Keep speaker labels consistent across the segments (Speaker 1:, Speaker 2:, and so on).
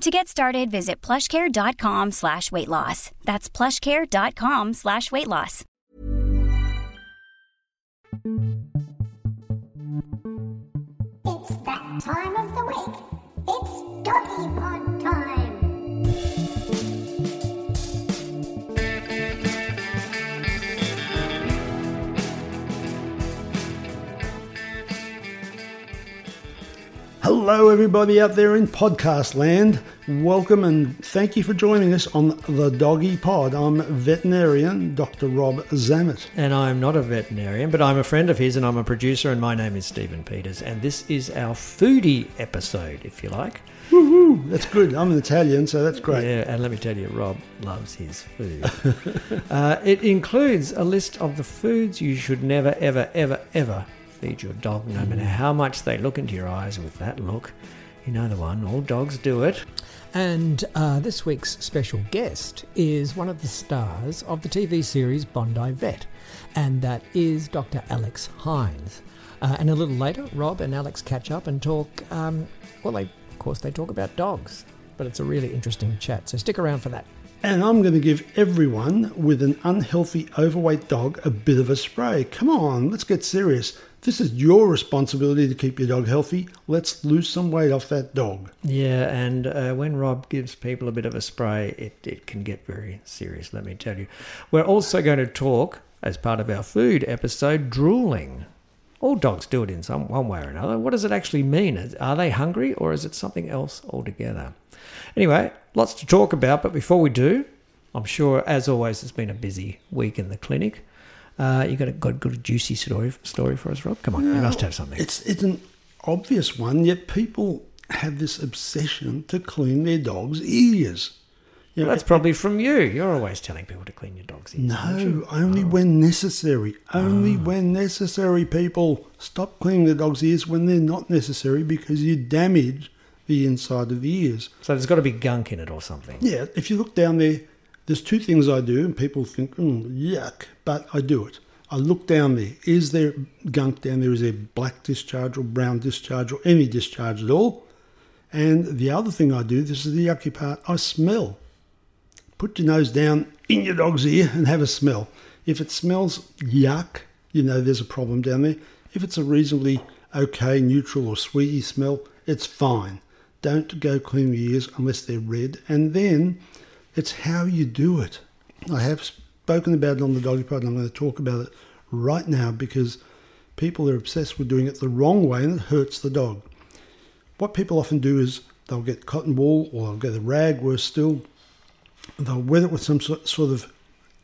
Speaker 1: To get started, visit plushcare.com slash weight loss. That's plushcare.com slash weight loss.
Speaker 2: It's that time of the week. It's doggy pod time.
Speaker 3: Hello, everybody out there in podcast land. Welcome and thank you for joining us on the Doggy Pod. I'm veterinarian Dr. Rob Zammit.
Speaker 4: And I'm not a veterinarian, but I'm a friend of his and I'm a producer, and my name is Stephen Peters. And this is our foodie episode, if you like.
Speaker 3: Woohoo! That's good. I'm an Italian, so that's great.
Speaker 4: Yeah, and let me tell you, Rob loves his food. uh, it includes a list of the foods you should never, ever, ever, ever feed your dog, no matter how much they look into your eyes with that look. You know the one, all dogs do it.
Speaker 5: And uh, this week's special guest is one of the stars of the TV series Bondi Vet, and that is Dr. Alex Hynes. Uh, and a little later, Rob and Alex catch up and talk. Um, well, they, of course, they talk about dogs, but it's a really interesting chat. So stick around for that.
Speaker 3: And I'm going to give everyone with an unhealthy, overweight dog a bit of a spray. Come on, let's get serious. This is your responsibility to keep your dog healthy. Let's lose some weight off that dog.
Speaker 4: Yeah, and uh, when Rob gives people a bit of a spray, it, it can get very serious, let me tell you. We're also going to talk, as part of our food episode, drooling. All dogs do it in some one way or another. What does it actually mean? Are they hungry or is it something else altogether? Anyway, lots to talk about, but before we do, I'm sure, as always, it's been a busy week in the clinic. Uh, you got a good, good juicy story story for us, Rob? Come on, you must have something.
Speaker 3: It's it's an obvious one, yet people have this obsession to clean their dog's ears. You know,
Speaker 4: That's probably from you. You're always telling people to clean your dog's ears.
Speaker 3: no, only when necessary. Only when necessary, people. Stop cleaning the dog's ears when they're not necessary because you damage the inside of the ears.
Speaker 4: So there's got to be gunk in it or something.
Speaker 3: Yeah, if you look down there, there's two things I do, and people think, mm, yuck, but I do it. I look down there. Is there gunk down there? Is there black discharge or brown discharge or any discharge at all? And the other thing I do, this is the yucky part, I smell. Put your nose down in your dog's ear and have a smell. If it smells yuck, you know there's a problem down there. If it's a reasonably okay, neutral or sweety smell, it's fine. Don't go clean your ears unless they're red. And then it's how you do it. I have spoken about it on the doggy pod and I'm going to talk about it right now because people are obsessed with doing it the wrong way and it hurts the dog. What people often do is they'll get cotton wool or they'll get a rag, worse still, they'll wet it with some sort of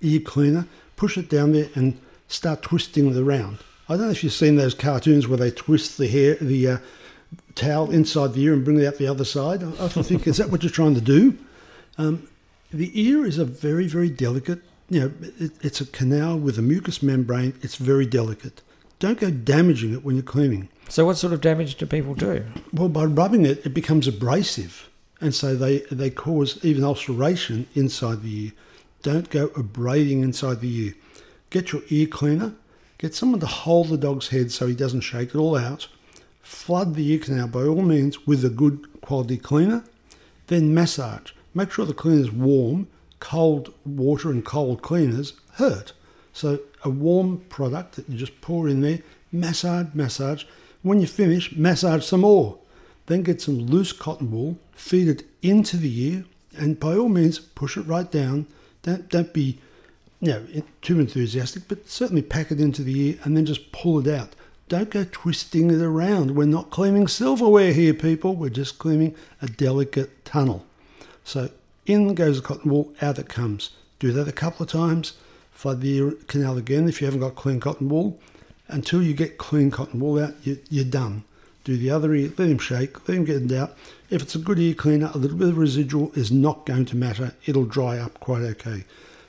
Speaker 3: ear cleaner, push it down there and start twisting it around. I don't know if you've seen those cartoons where they twist the hair, the uh, towel inside the ear and bring it out the other side. I often think, is that what you're trying to do? Um, the ear is a very, very delicate, you know, it, it's a canal with a mucous membrane. It's very delicate. Don't go damaging it when you're cleaning.
Speaker 4: So, what sort of damage do people do?
Speaker 3: Well, by rubbing it, it becomes abrasive. And so they, they cause even ulceration inside the ear. Don't go abrading inside the ear. Get your ear cleaner. Get someone to hold the dog's head so he doesn't shake it all out. Flood the ear canal by all means with a good quality cleaner. Then massage. Make sure the cleaner's warm. Cold water and cold cleaners hurt. So a warm product that you just pour in there, massage, massage. When you finish, massage some more. Then get some loose cotton wool, feed it into the ear, and by all means push it right down. Don't don't be you know, too enthusiastic, but certainly pack it into the ear and then just pull it out. Don't go twisting it around. We're not cleaning silverware here, people. We're just cleaning a delicate tunnel. So in goes the cotton wool, out it comes. Do that a couple of times. Flood the canal again if you haven't got clean cotton wool. Until you get clean cotton wool out, you, you're done. Do the other ear, let him shake, let him get it out. If it's a good ear cleaner, a little bit of residual is not going to matter. It'll dry up quite okay.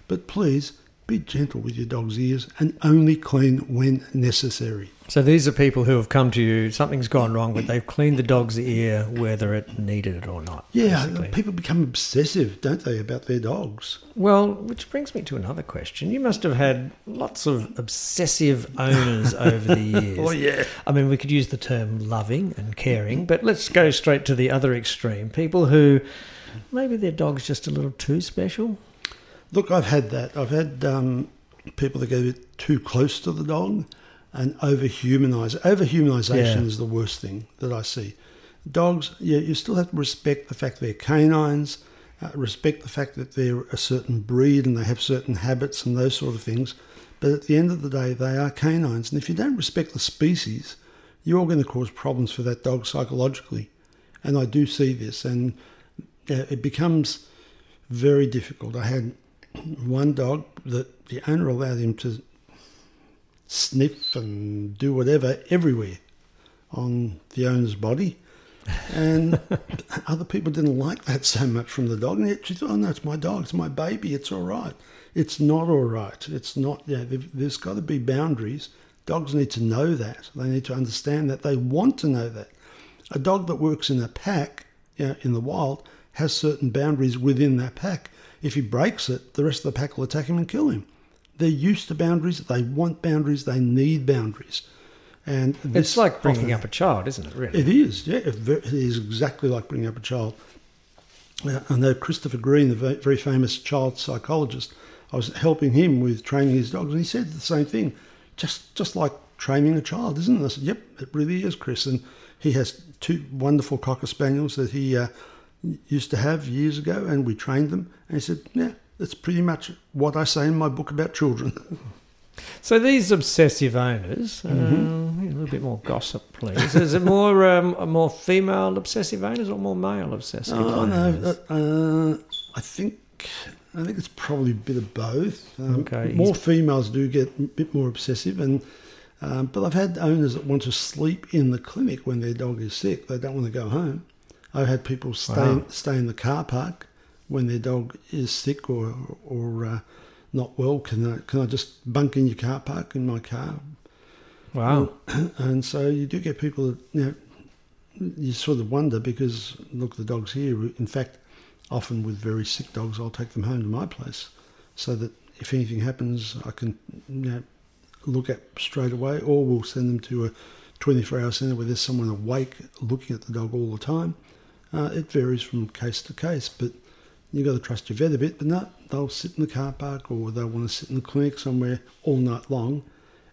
Speaker 3: But please be gentle with your dog's ears and only clean when necessary.
Speaker 4: So, these are people who have come to you, something's gone wrong, but they've cleaned the dog's ear whether it needed it or not.
Speaker 3: Yeah,
Speaker 4: basically.
Speaker 3: people become obsessive, don't they, about their dogs?
Speaker 4: Well, which brings me to another question. You must have had lots of obsessive owners over the years.
Speaker 3: Oh, yeah.
Speaker 4: I mean, we could use the term loving and caring, but let's go straight to the other extreme. People who maybe their dog's just a little too special.
Speaker 3: Look, I've had that. I've had um, people that get a bit too close to the dog and overhumanize. Overhumanization
Speaker 4: Yeah.
Speaker 3: is the worst thing that I see. Dogs, yeah, you still have to respect the fact they're canines, uh, respect the fact that they're a certain breed and they have certain habits and those sort of things. But at the end of the day, they are canines. And if you don't respect the species, you're going to cause problems for that dog psychologically. And I do see this, and uh, it becomes very difficult. I had one dog that the owner allowed him to sniff and do whatever everywhere on the owner's body. And other people didn't like that so much from the dog. And yet she thought, oh no, it's my dog, it's my baby, it's all right. It's not all right. It's not, yeah, there- there's got to be boundaries. Dogs need to know that. They need to understand that. They want to know that. A dog that works in a pack, you know, in the wild, has certain boundaries within that pack. If he breaks it, the rest of the pack will attack him and kill him. They're used to boundaries. They want boundaries. They need boundaries. And
Speaker 4: It's like bringing
Speaker 3: often-
Speaker 4: up a child, isn't it, really?
Speaker 3: it is. Yeah, it is exactly like bringing up a child. Uh, I know Christopher Green, the very famous child psychologist. I was helping him with training his dogs, and he said the same thing. Just, just like training a child, isn't it? I said, "Yep, it really is, Chris." And he has two wonderful cocker spaniels that he uh, used to have years ago, and we trained them. And he said, "Yeah, that's pretty much what I say in my book about children."
Speaker 4: So these obsessive owners,
Speaker 3: Mm-hmm.
Speaker 4: uh, a little bit more gossip, please. Is it more um, more female obsessive owners or more male obsessive
Speaker 3: Oh
Speaker 4: owners?
Speaker 3: no, uh, I think I think it's probably a bit of both. Um,
Speaker 4: Okay,
Speaker 3: more females do get a bit more obsessive, and um, but I've had owners that want to sleep in the clinic when their dog is sick. They don't want to go home. I've had people stay
Speaker 4: Wow.
Speaker 3: stay in the car park when their dog is sick or or uh, not well. Can I can I just bunk in your car park in my car?
Speaker 4: Wow.
Speaker 3: and so you do get people that you know you sort of wonder because look the dogs here in fact often with very sick dogs i'll take them home to my place so that if anything happens i can you know look at straight away or we'll send them to a 24 hour centre where there's someone awake looking at the dog all the time uh, it varies from case to case but you've got to trust your vet a bit but no they'll sit in the car park or they'll want to sit in the clinic somewhere all night long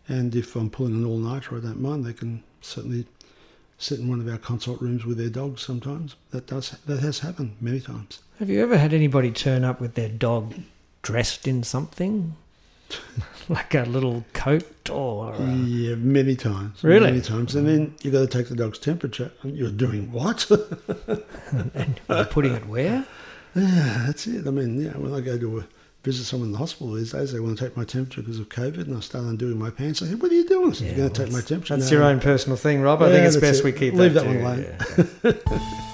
Speaker 3: and if I'm pulling an all nighter, I don't mind. They can certainly sit in one of our consult rooms with their dogs sometimes. That does that has happened many times.
Speaker 4: Have you ever had anybody turn up with their dog dressed in something? like a little coat or. a-
Speaker 3: Yeah, many times.
Speaker 4: Really?
Speaker 3: Many times. And then you've got to take the dog's temperature. And you're doing what?
Speaker 4: and you're putting it where?
Speaker 3: yeah, that's it. I mean, yeah, when I go to a, visit someone in the hospital these days, they want to take my temperature because of COVID, and I start undoing my pants. I say, "What are you doing?" I said,
Speaker 4: Yeah,
Speaker 3: "You're going to
Speaker 4: well,
Speaker 3: take my temperature."
Speaker 4: That's
Speaker 3: No.
Speaker 4: your own personal thing, Rob. I
Speaker 3: Yeah,
Speaker 4: think it's best
Speaker 3: it.
Speaker 4: we keep
Speaker 3: Leave
Speaker 4: that,
Speaker 3: that one alone.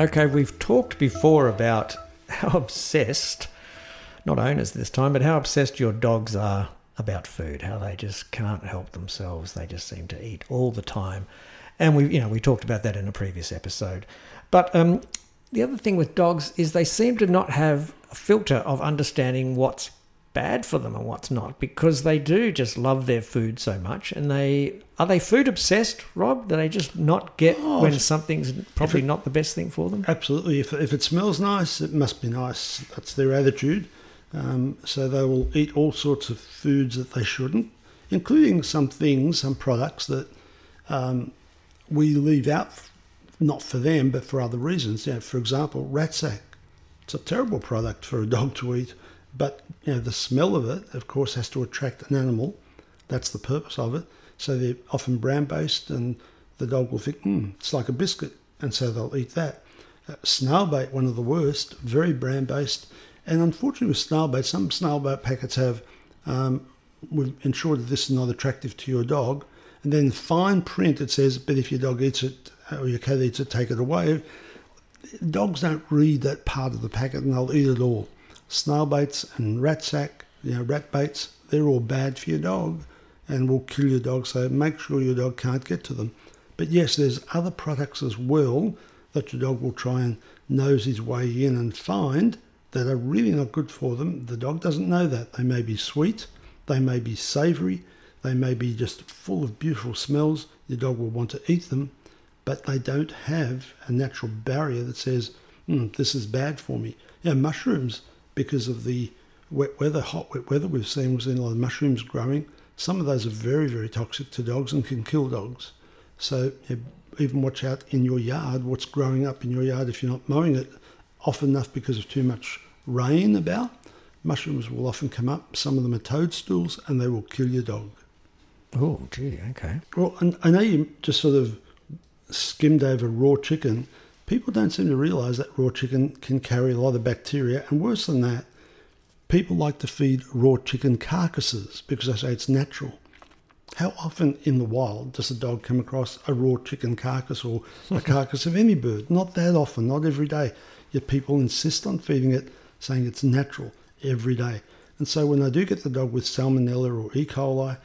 Speaker 4: Okay, we've talked before about how obsessed, not owners this time, but how obsessed your dogs are about food, how they just can't help themselves. They just seem to eat all the time. And we, you know, we talked about that in a previous episode. But um, the other thing with dogs is they seem to not have a filter of understanding what's bad for them and what's not because they do just love their food so much and they are they food obsessed rob do they just not get
Speaker 3: Oh,
Speaker 4: when something's probably
Speaker 3: it-
Speaker 4: not the best thing for them
Speaker 3: Absolutely. If, if it smells nice, it must be nice. That's their attitude. Um, so they will eat all sorts of foods that they shouldn't, including some things, some products that um, we leave out, not for them, but for other reasons. You know, for example, Ratsak. It's a terrible product for a dog to eat, but you know the smell of it, of course, has to attract an animal. That's the purpose of it. So they're often brown based, and the dog will think, hmm, it's like a biscuit, and so they'll eat that. Uh, snail bait, one of the worst, very brown based, and unfortunately with snail bait, some snail bait packets have um, we've ensured that this is not attractive to your dog, and then fine print it says, but if your dog eats it or your cat eats it, take it away. Dogs don't read that part of the packet and they'll eat it all. Snail baits and Ratsak, you know, rat baits, they're all bad for your dog and will kill your dog. So make sure your dog can't get to them. But yes, there's other products as well that your dog will try and nose his way in and find that are really not good for them. The dog doesn't know that. They may be sweet, they may be savoury, they may be just full of beautiful smells. Your dog will want to eat them, but they don't have a natural barrier that says, mm, this is bad for me. Yeah, mushrooms, because of the wet weather, hot wet weather we've seen, we've seen a lot of mushrooms growing. Some of those are very, very toxic to dogs and can kill dogs. So yeah, even watch out in your yard, what's growing up in your yard if you're not mowing it often enough because of too much rain about. Mushrooms will often come up. Some of them are toadstools and they will kill your dog.
Speaker 4: oh gee okay
Speaker 3: Well, and I know you just sort of skimmed over raw chicken. People don't seem to realise that raw chicken can carry a lot of bacteria, and worse than that, people like to feed raw chicken carcasses because they say it's natural. How often in the wild does a dog come across a raw chicken carcass or a carcass of any bird? Not that often, not every day. Yet people insist on feeding it, saying it's natural every day. And so when I do get the dog with salmonella or E. coli,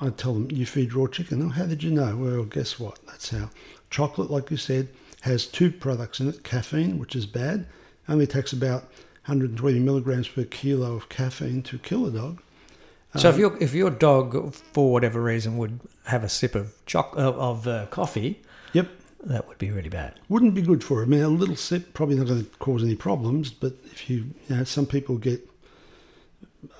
Speaker 3: I tell them, you feed raw chicken. Oh, how did you know? Well, guess what? That's how. Chocolate, like you said, has two products in it caffeine, which is bad, only takes about 120 milligrams per kilo of caffeine to kill a dog.
Speaker 4: so
Speaker 3: Um,
Speaker 4: if your if your dog for whatever reason would have a sip of choc- of, of uh, coffee
Speaker 3: Yep,
Speaker 4: that would be really bad
Speaker 3: wouldn't be good for him. I mean, a little sip probably not going to cause any problems, but if you, you know, some people get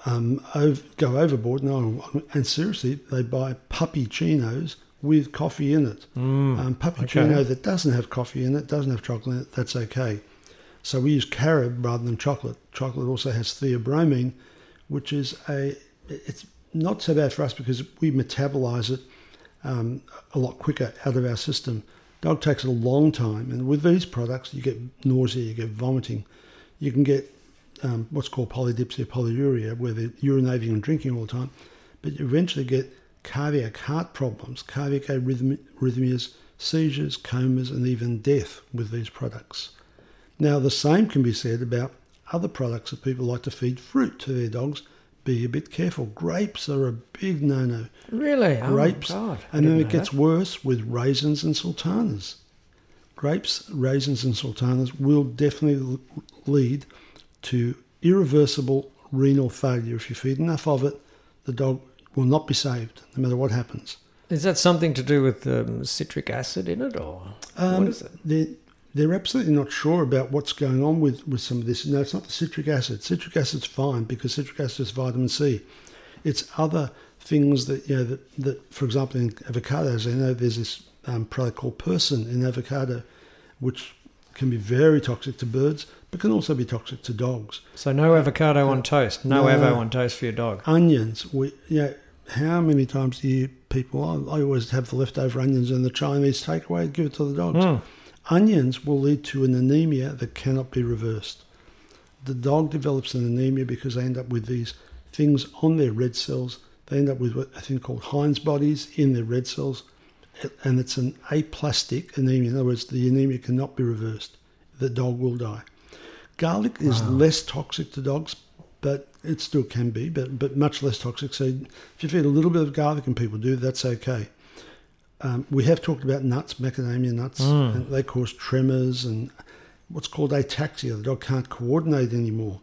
Speaker 3: um, over, go overboard. No, and seriously, they buy puppy chinos with coffee in it. um, puppy
Speaker 4: okay.
Speaker 3: chino that doesn't have coffee in it, doesn't have chocolate in it, that's okay. So we use carob rather than chocolate. Chocolate also has theobromine, which is a it's not so bad for us because we metabolize it um, a lot quicker out of our system. Dog takes a long time, and with these products, you get nausea, you get vomiting, you can get um, what's called polydipsia, polyuria, where they're urinating and drinking all the time, but you eventually get cardiac heart problems, cardiac arrhythmias, seizures, comas, and even death with these products. Now, the same can be said about other products that people like to feed fruit to their dogs. Be a bit careful. Grapes are a big no no.
Speaker 4: really Oh,
Speaker 3: Grapes.
Speaker 4: God,
Speaker 3: and then it gets
Speaker 4: that.
Speaker 3: worse with raisins and sultanas. Grapes, raisins, and sultanas will definitely lead to irreversible renal failure. If you feed enough of it, the dog will not be saved, no matter what happens.
Speaker 4: is that something to do with um, citric acid in it or
Speaker 3: Um,
Speaker 4: what is it
Speaker 3: they're absolutely not sure about what's going on with, with some of this. No, it's not the citric acid. Citric acid's fine because citric acid is vitamin C. It's other things that, you know, that, that for example, in avocados, I know there's this um, product called persin in avocado, which can be very toxic to birds, but can also be toxic to dogs.
Speaker 4: so no avocado on toast no,
Speaker 3: no.
Speaker 4: avo on toast for your dog
Speaker 3: Onions, we, you know, how many times do you people, I, I always have the leftover onions in the Chinese takeaway, give it to the dogs.
Speaker 4: Hmm.
Speaker 3: Onions will lead to an anemia that cannot be reversed. The dog develops an anemia because they end up with these things on their red cells. They end up with what a thing called Heinz bodies in their red cells, and it's an aplastic anemia. In other words, the anemia cannot be reversed. The dog will die. Garlic is less toxic to dogs, but it still can be, but but much less toxic. So if you feed a little bit of garlic, and people do, that's okay. Um, we have talked about nuts, macadamia nuts, and they cause tremors and what's called ataxia. The dog can't coordinate anymore.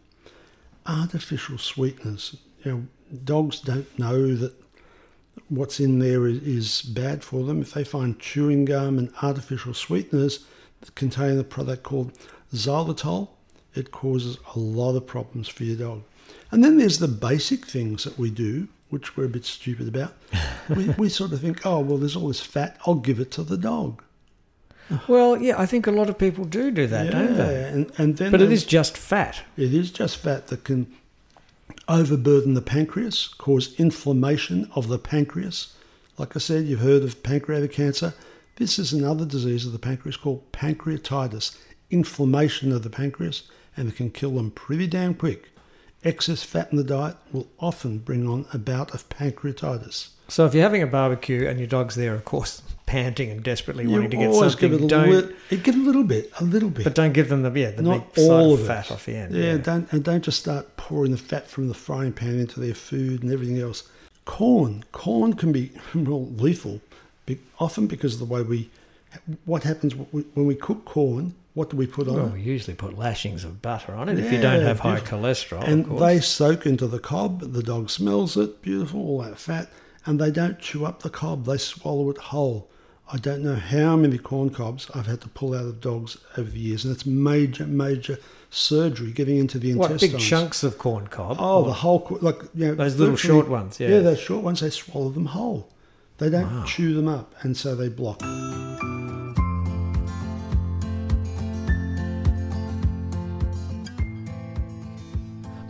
Speaker 3: Artificial sweeteners. You know, dogs don't know that what's in there is, is bad for them. If they find chewing gum and artificial sweeteners that contain a product called xylitol, it causes a lot of problems for your dog. And then there's the basic things that we do, which we're a bit stupid about. we, we sort of think, oh, well, there's all this fat, I'll give it to the dog.
Speaker 4: Well, yeah, I think a lot of people do do that, don't they?
Speaker 3: And, and then
Speaker 4: But it is just fat.
Speaker 3: It is just fat that can overburden the pancreas, cause inflammation of the pancreas. Like I said, you've heard of pancreatic cancer. This is another disease of the pancreas called pancreatitis, inflammation of the pancreas, and it can kill them pretty damn quick. Excess fat in the diet will often bring on a bout of pancreatitis.
Speaker 4: So if you're having a barbecue and your dog's there, of course, panting and desperately
Speaker 3: You
Speaker 4: wanting to get something,
Speaker 3: give it a
Speaker 4: don't,
Speaker 3: little, bit, give it a little bit, a little bit.
Speaker 4: but don't give them the yeah the
Speaker 3: not
Speaker 4: big
Speaker 3: all of
Speaker 4: fat
Speaker 3: it.
Speaker 4: off the end.
Speaker 3: Yeah, don't and don't just start pouring the fat from the frying pan into their food and everything else. Corn, corn can be well lethal, often because of the way we. What happens when we cook corn? What do we put on
Speaker 4: Well,
Speaker 3: it?
Speaker 4: we usually put lashings of butter on it if you don't
Speaker 3: Yeah,
Speaker 4: have high cholesterol.
Speaker 3: and they soak into the cob. The dog smells it, beautiful, all that fat, and they don't chew up the cob. They swallow it whole. I don't know how many corn cobs I've had to pull out of dogs over the years, and it's major, major surgery getting into the
Speaker 4: what
Speaker 3: intestines.
Speaker 4: big chunks of corn cob?
Speaker 3: Oh, the whole like you know
Speaker 4: Those little short ones, yeah.
Speaker 3: yeah, those short ones. They swallow them whole. They don't chew them up, and so they block.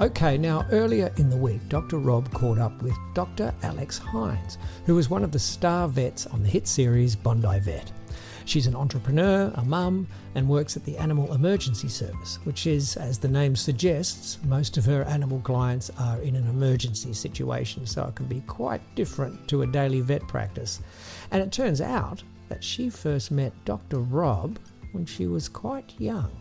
Speaker 5: Okay, now earlier in the week, Dr. Rob caught up with Dr. Alex Hynes, who was one of the star vets on the hit series Bondi Vet. She's an entrepreneur, a mum, and works at the Animal Emergency Service, which is, as the name suggests, most of her animal clients are in an emergency situation, so it can be quite different to a daily vet practice. And it turns out that she first met Dr. Rob when she was quite young.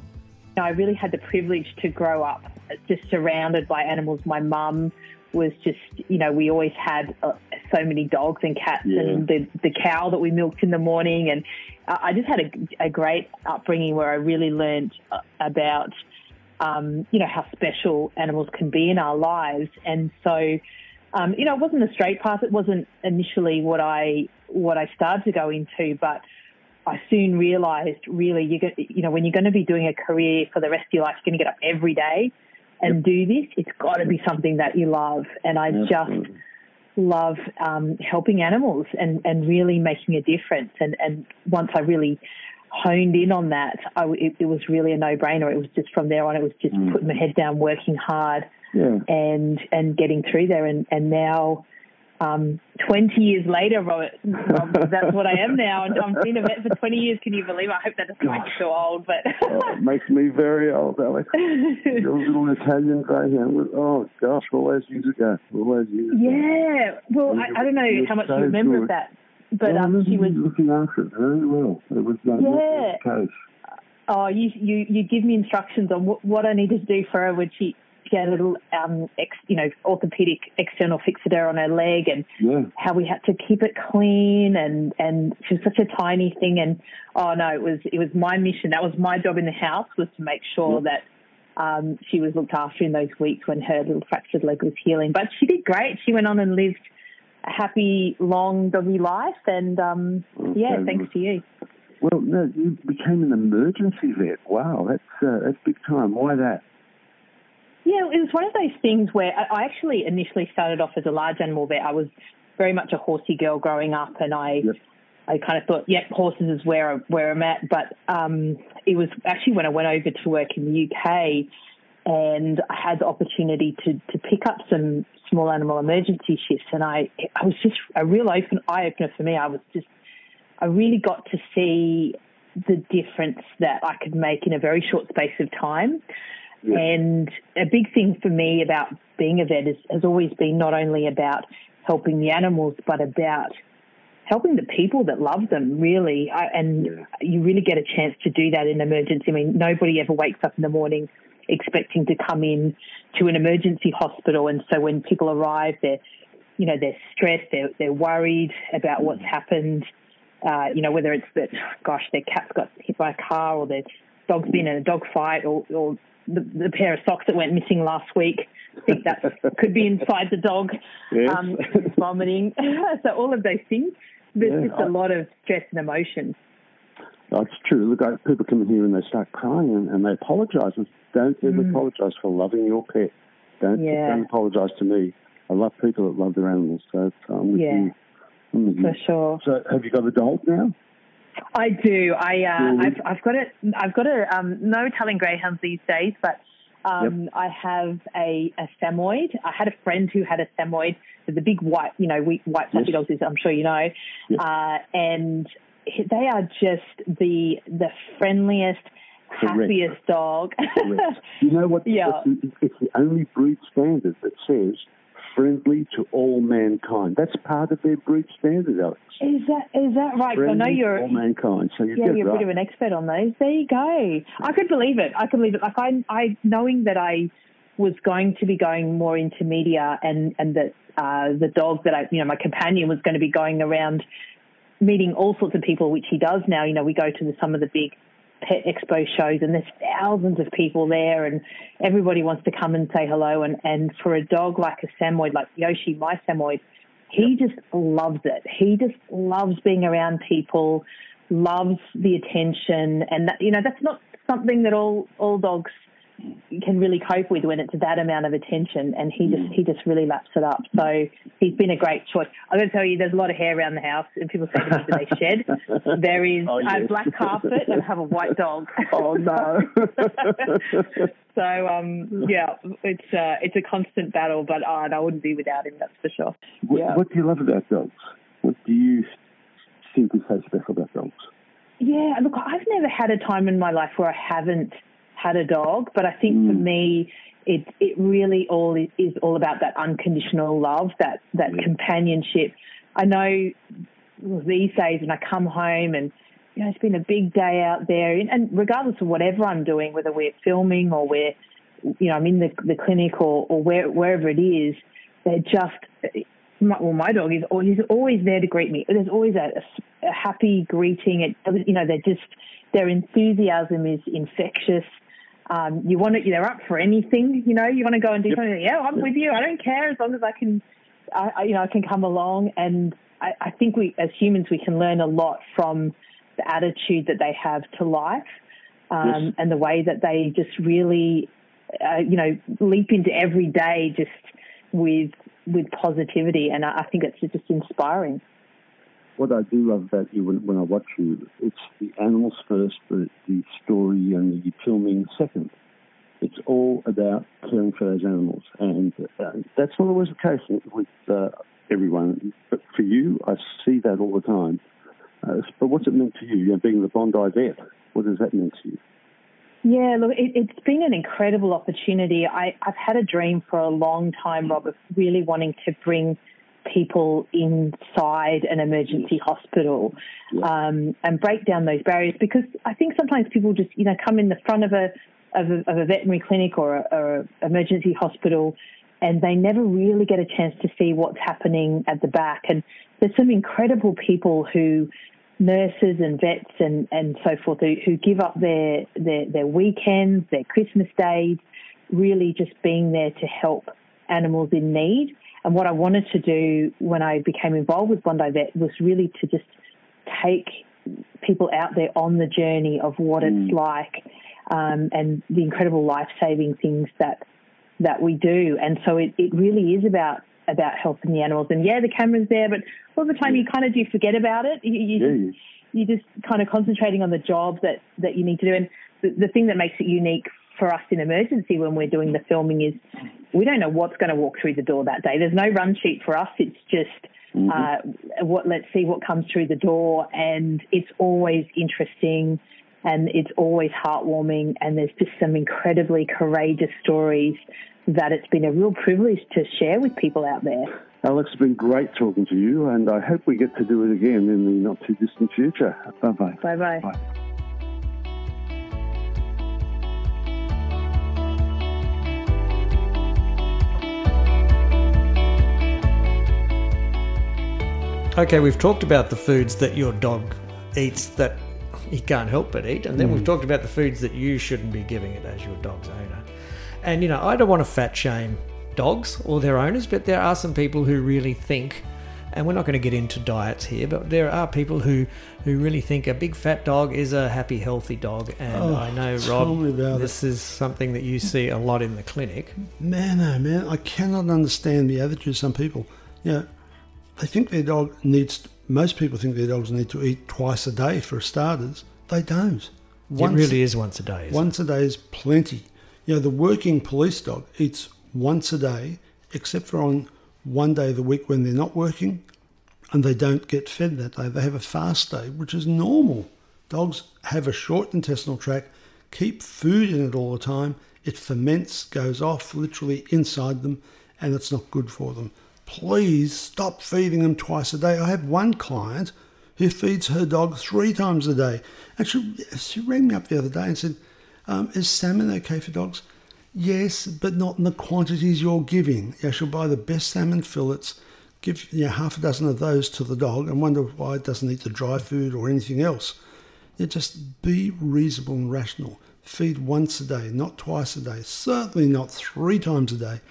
Speaker 6: I really had the privilege to grow up just surrounded by animals. My mum was just, you know, we always had uh, so many dogs and cats and the, the cow that we milked in the morning. And uh, I just had a, a great upbringing where I really learned uh, about, um, you know, how special animals can be in our lives. And so, um, you know, it wasn't a straight path. It wasn't initially what I what I started to go into, but I soon realised really you go, you know when you're going to be doing a career for the rest of your life, you're going to get up every day and do this. It's got to be something that you love, and I just love um, helping animals and and really making a difference. And and once I really honed in on that, I, it, it was really a no brainer. It was just from there on, it was just putting my head down, working hard,
Speaker 7: Yeah.
Speaker 6: and and getting through there. And and now, um, 20 years later, Robert, Rob, that's what I am now. And I've been a vet for 20 years. Can you believe? it? I hope that doesn't make you feel old, but
Speaker 7: Oh, it makes me very old, Alex. Your little Italian greyhound. was- Oh gosh, all those years ago. All those years. ago.
Speaker 6: yeah. Well, I, I don't know how much
Speaker 7: so
Speaker 6: you remember of that, but
Speaker 7: Well,
Speaker 6: um, she was.
Speaker 7: looking after it very well. It was uh,
Speaker 6: Yeah.
Speaker 7: case.
Speaker 6: Oh, you you you give me instructions on what, what I needed to do for her when she she had a little um ex, you know orthopedic external fixator on her leg and
Speaker 7: Yeah.
Speaker 6: how we had to keep it clean and and she was such a tiny thing and oh no it was it was my mission that was my job in the house was to make sure that um she was looked after in those weeks when her little fractured leg was healing but she did great she went on and lived a happy long doggy life and um yeah thanks to you
Speaker 7: Well, no, you became an emergency vet. Wow, that's uh, that's big time. Why that?
Speaker 6: Yeah, it was one of those things where I actually initially started off as a large animal vet. I was very much a horsey girl growing up, and I
Speaker 7: Yep.
Speaker 6: I kind of thought, yep, horses is where I- where I'm at. But um, it was actually when I went over to work in the UK, and I had the opportunity to to pick up some small animal emergency shifts, and I I was just a real open eye opener for me. I was just I really got to see the difference that I could make in a very short space of time. And a big thing for me about being a vet is, has always been not only about helping the animals, but about helping the people that love them really. I, and
Speaker 7: Yeah.
Speaker 6: you really get a chance to do that in emergency. I mean nobody ever wakes up in the morning expecting to come in to an emergency hospital. And so when people arrive they're you know they're stressed they're, they're worried about what's happened. Uh, you know whether it's that gosh their cat's got hit by a car or their dog's been in a dog fight or, or the, the pair of socks that went missing last week I think that could be inside the dog
Speaker 7: Yes.
Speaker 6: um, vomiting. so all of those things. There's
Speaker 7: Yeah,
Speaker 6: just a
Speaker 7: I-
Speaker 6: lot of stress and emotion.
Speaker 7: That's true. Look, I, people come in here and they start crying and, and they apologise. Don't ever
Speaker 6: Mm.
Speaker 7: apologise for loving your pet. Don't,
Speaker 6: Yeah.
Speaker 7: don't apologise to me. I love people that love their animals. So I'm with
Speaker 6: Yeah.
Speaker 7: you. I'm with you.
Speaker 6: For sure.
Speaker 7: So have you got a dog now?
Speaker 6: I do. I uh,
Speaker 7: Really?
Speaker 6: I've, I've got a I've got a um, no telling greyhounds these days, but um, I have a, a Samoyed. I had a friend who had a Samoyed. They're the big white, you know, we- white fluffy
Speaker 7: Yes.
Speaker 6: dogs. As I'm sure you know,
Speaker 7: Yep.
Speaker 6: uh, and they are just the the friendliest,
Speaker 7: Correct.
Speaker 6: happiest dog.
Speaker 7: Correct. You know what?
Speaker 6: Yeah.
Speaker 7: the- It's the only breed standard that says friendly to all mankind. That's part of their breed standard, Alex.
Speaker 6: Is that is that right? 'Cause I know you're
Speaker 7: all mankind. So you
Speaker 6: yeah, you're a
Speaker 7: right.
Speaker 6: bit of an expert on those. There you go. I could believe it. I could believe it. Like I, I knowing that I was going to be going more into media and and that uh, the dog that I, you know, my companion was going to be going around meeting all sorts of people, which he does now. You know, we go to the, some of the big pet expo shows and there's thousands of people there and everybody wants to come and say hello. And and for a dog like a samoyed like yoshi my samoyed he just loves it. He just loves being around people loves the attention and that you know that's not something that all all dogs can really cope with when it's that amount of attention and he just he just really laps it up so he's been a great choice i'm going to tell you there's a lot of hair around the house and people say to me do they shed there is
Speaker 7: Oh,
Speaker 6: I have black carpet and I have a white dog
Speaker 7: Oh no!
Speaker 6: so um yeah it's uh it's a constant battle but uh, I wouldn't be without him that's for sure
Speaker 7: what,
Speaker 6: Yeah.
Speaker 7: what do you love about dogs? What do you think is so special about dogs?
Speaker 6: Yeah, look, I've never had a time in my life where I haven't had a dog, but I think for hmm. me, it it really all is, is all about that unconditional love, that that
Speaker 7: Yeah.
Speaker 6: companionship. I know these days when I come home and you know it's been a big day out there, and, and regardless of whatever I'm doing, whether we're filming or we're you know I'm in the the clinic or or where, wherever it is, they're just my, well, my dog is always, he's always there to greet me. There's always a, a happy greeting. It, you know, they're just their enthusiasm is infectious. Um, you want to, they're up for anything. You know, you want to go and do something. Yeah, I'm with you. I don't care as long as I can, I, I, you know, I can come along. And I, I think we, as humans, we can learn a lot from the attitude that they have to life, um,
Speaker 7: Yes.
Speaker 6: and the way that they just really, uh, you know, leap into every day just with with positivity, and I, I think it's just inspiring.
Speaker 7: What I do love about you when, when I watch you, it's the animals first, the, the story and the filming second. It's all about caring for those animals, and uh, that's not always the case with uh, everyone. But for you, I see that all the time. Uh, but what's it meant to you? You know, being the Bondi vet, what does that mean to you?
Speaker 6: Yeah, look, it, it's been an incredible opportunity. I, I've had a dream for a long time, Rob, of really wanting to bring people inside an emergency hospital um, and break down those barriers because I think sometimes people just, you know, come in the front of a of a, of a veterinary clinic or a, or a emergency hospital and they never really get a chance to see what's happening at the back. And there's some incredible people who nurses and vets and, and so forth who, who give up their, their, their weekends, their Christmas days, really just being there to help animals in need. And what I wanted to do when I became involved with Bondi Vet was really to just take people out there on the journey of what it's like um, and the incredible life-saving things that that we do. And so it, it really is about about helping the animals. And yeah, the camera's there, but all the time you kind of do forget about it. You, you,
Speaker 7: Yeah,
Speaker 6: just, you're just kind of concentrating on the job that, that you need to do. And the, the thing that makes it unique for us in emergency when we're doing the filming is we don't know what's going to walk through the door that day. There's no run sheet for us. It's just uh, what let's see what comes through the door, and it's always interesting and it's always heartwarming. And there's just some incredibly courageous stories that it's been a real privilege to share with people out there.
Speaker 7: Alex, it's been great talking to you, and I hope we get to do it again in the not too distant future. Bye bye.
Speaker 6: Bye bye.
Speaker 4: Okay, we've talked about the foods that your dog eats that he can't help but eat, and then we've mm. talked about the foods that you shouldn't be giving it as your dog's owner. And you know, I don't want to fat shame dogs or their owners, but there are some people who really think, and we're not going to get into diets here, but there are people who who really think a big fat dog is a happy, healthy dog. And
Speaker 3: Oh,
Speaker 4: I know, Rob, this is something that you see a lot in the clinic.
Speaker 3: Man, oh man, I cannot understand the attitude of some people. You know, they think their dog needs, most people think their dogs need to eat twice a day for starters. They don't.
Speaker 4: it really is once a day. isn't it?
Speaker 3: Once a day is plenty. You know, the working police dog eats once a day, except for on one day of the week when they're not working and they don't get fed that day. They have a fast day, which is normal. Dogs have a short intestinal tract, keep food in it all the time. It ferments, goes off literally inside them, and it's not good for them. Please stop feeding them twice a day. I have one client who feeds her dog three times a day. And she, she rang me up the other day and said, um, Is salmon okay for dogs? Yes, but not in the quantities you're giving. Yeah, she'll buy the best salmon fillets, give you know, half a dozen of those to the dog, and wonder why it doesn't eat the dry food or anything else. Yeah, just be reasonable and rational. Feed once a day, not twice a day, certainly not three times a day.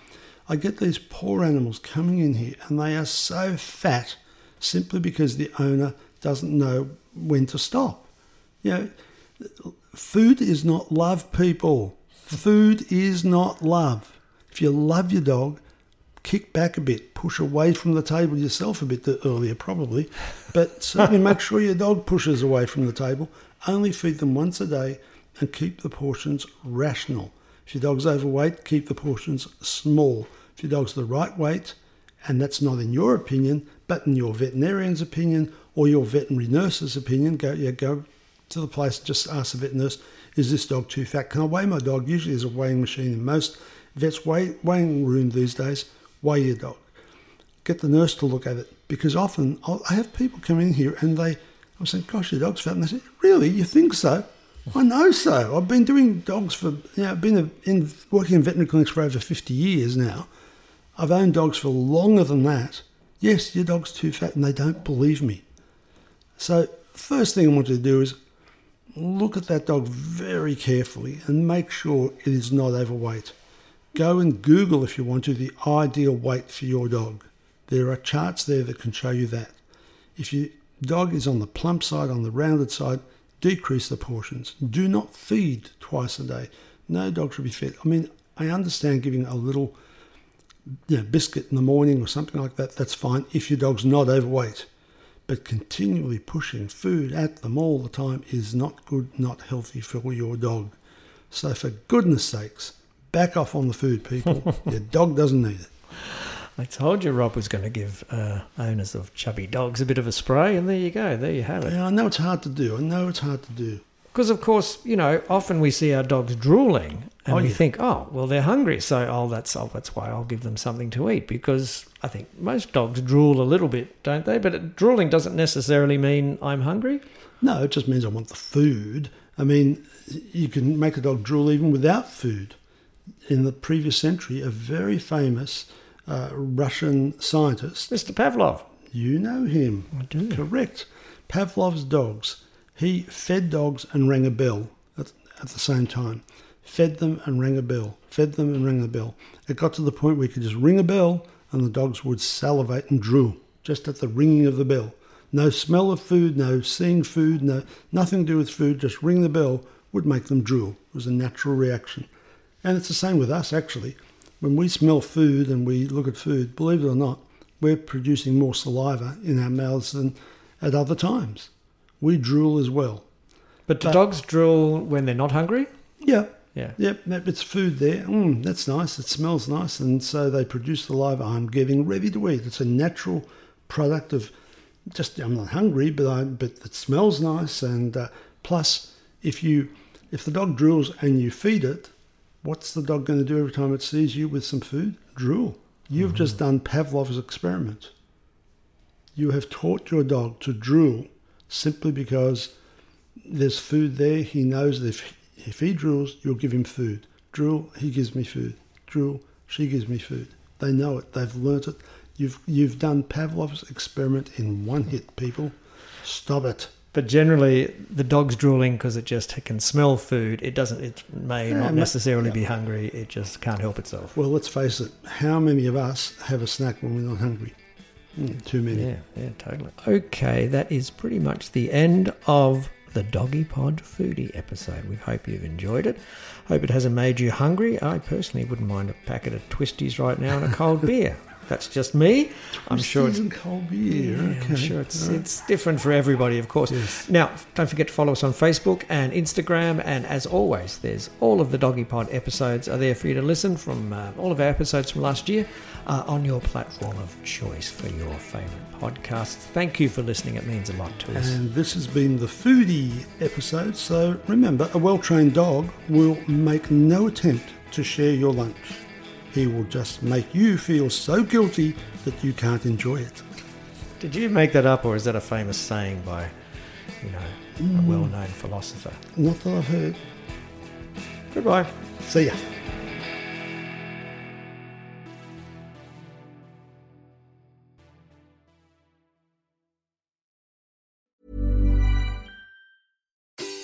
Speaker 3: I get these poor animals coming in here and they are so fat simply because the owner doesn't know when to stop. You know, food is not love, people. Food is not love. If you love your dog, kick back a bit, push away from the table yourself a bit earlier, probably, but certainly make sure your dog pushes away from the table. Only feed them once a day and keep the portions rational. If your dog's overweight, keep the portions small. If your dog's the right weight, and that's not in your opinion, but in your veterinarian's opinion or your veterinary nurse's opinion, go yeah, go to the place, just ask the vet nurse, is this dog too fat? Can I weigh my dog? Usually there's a weighing machine in most vets' weigh, weighing room these days. Weigh your dog. Get the nurse to look at it because often I'll, I have people come in here and they, I'm saying, gosh, your dog's fat. And they say, really? You think so? I know so. I've been doing dogs for, you know, I've been in, working in veterinary clinics for over 50 years now. I've owned dogs for longer than that. Yes, your dog's too fat, and they don't believe me. So, first thing I want to do is look at that dog very carefully and make sure it is not overweight. Go and Google, if you want to, the ideal weight for your dog. There are charts there that can show you that. If your dog is on the plump side, on the rounded side, decrease the portions. Do not feed twice a day. No dog should be fed. I mean, I understand giving a little you know, biscuit in the morning or something like that, that's fine if your dog's not overweight. But continually pushing food at them all the time is not good, not healthy for your dog. So, for goodness sakes, back off on the food, people. your dog doesn't need it.
Speaker 4: I told you Rob was going to give uh, owners of chubby dogs a bit of a spray, and there you go. There you have it.
Speaker 3: Yeah, I know it's hard to do. I know it's hard to do.
Speaker 4: Because, of course, you know, often we see our dogs drooling and
Speaker 3: Oh,
Speaker 4: we
Speaker 3: yeah.
Speaker 4: think, oh, well, they're hungry. So, oh, that's, oh, that's why I'll give them something to eat. Because I think most dogs drool a little bit, don't they? But drooling doesn't necessarily mean I'm hungry.
Speaker 3: No, it just means I want the food. I mean, you can make a dog drool even without food. In the previous century, a very famous uh, Russian scientist
Speaker 4: Mr. Pavlov.
Speaker 3: You know him.
Speaker 4: I do.
Speaker 3: Correct. Pavlov's dogs. He fed dogs and rang a bell at, at the same time. Fed them and rang a bell. Fed them and rang a bell. It got to the point where he could just ring a bell and the dogs would salivate and drool just at the ringing of the bell. No smell of food, no seeing food, no nothing to do with food. Just ring the bell would make them drool. It was a natural reaction. And it's the same with us actually. When we smell food and we look at food, believe it or not, we're producing more saliva in our mouths than at other times. We drool as well.
Speaker 4: But do
Speaker 3: But-
Speaker 4: dogs drool when they're not hungry?
Speaker 3: Yeah.
Speaker 4: Yeah.
Speaker 3: Yep, it's food there. Mm, that's nice. It smells nice. And so they produce saliva. I'm giving ready to eat. It's a natural product of just, I'm not hungry, but I, but it smells nice. And uh, plus, if you, if the dog drools and you feed it, what's the dog going to do every time it sees you with some food? Drool. You've just done Pavlov's experiment. You have taught your dog to drool simply because there's food there. He knows that if, if he drools, you'll give him food. Drool, he gives me food. Drool, she gives me food. They know it. They've learnt it. You've you've done Pavlov's experiment in one hit, people. Stop it.
Speaker 4: But generally, the dog's drooling because it just can smell food. It doesn't. It may
Speaker 3: Yeah,
Speaker 4: not necessarily
Speaker 3: yeah.
Speaker 4: be hungry. It just can't help itself.
Speaker 3: Well, let's face it. How many of us have a snack when we're not hungry? Mm, too many.
Speaker 4: Yeah, yeah, totally. Okay, that is pretty much the end of the Doggy Pod Foodie episode. We hope you've enjoyed it. Hope it hasn't made you hungry. I personally wouldn't mind a packet of twisties right now and a cold beer. That's just me. I'm sure it's
Speaker 3: cold beer.
Speaker 4: Yeah,
Speaker 3: okay.
Speaker 4: I'm sure it's
Speaker 3: right.
Speaker 4: it's different for everybody, of course.
Speaker 3: Yes.
Speaker 4: Now, don't forget to follow us on Facebook and Instagram. And as always, there's all of the Doggy Pod episodes are there for you to listen from uh, all of our episodes from last year uh, on your platform of choice for your favourite podcasts. Thank you for listening. It means a lot to us.
Speaker 3: And this has been the foodie episode. So remember, a well trained dog will make no attempt to share your lunch. He will just make you feel so guilty that you can't enjoy it.
Speaker 4: Did you make that up, or is that a famous saying by, you know, a mm. well-known philosopher?
Speaker 3: Not that I've heard.
Speaker 4: Goodbye.
Speaker 3: See ya.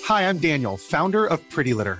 Speaker 8: Hi, I'm Daniel, founder of Pretty Litter.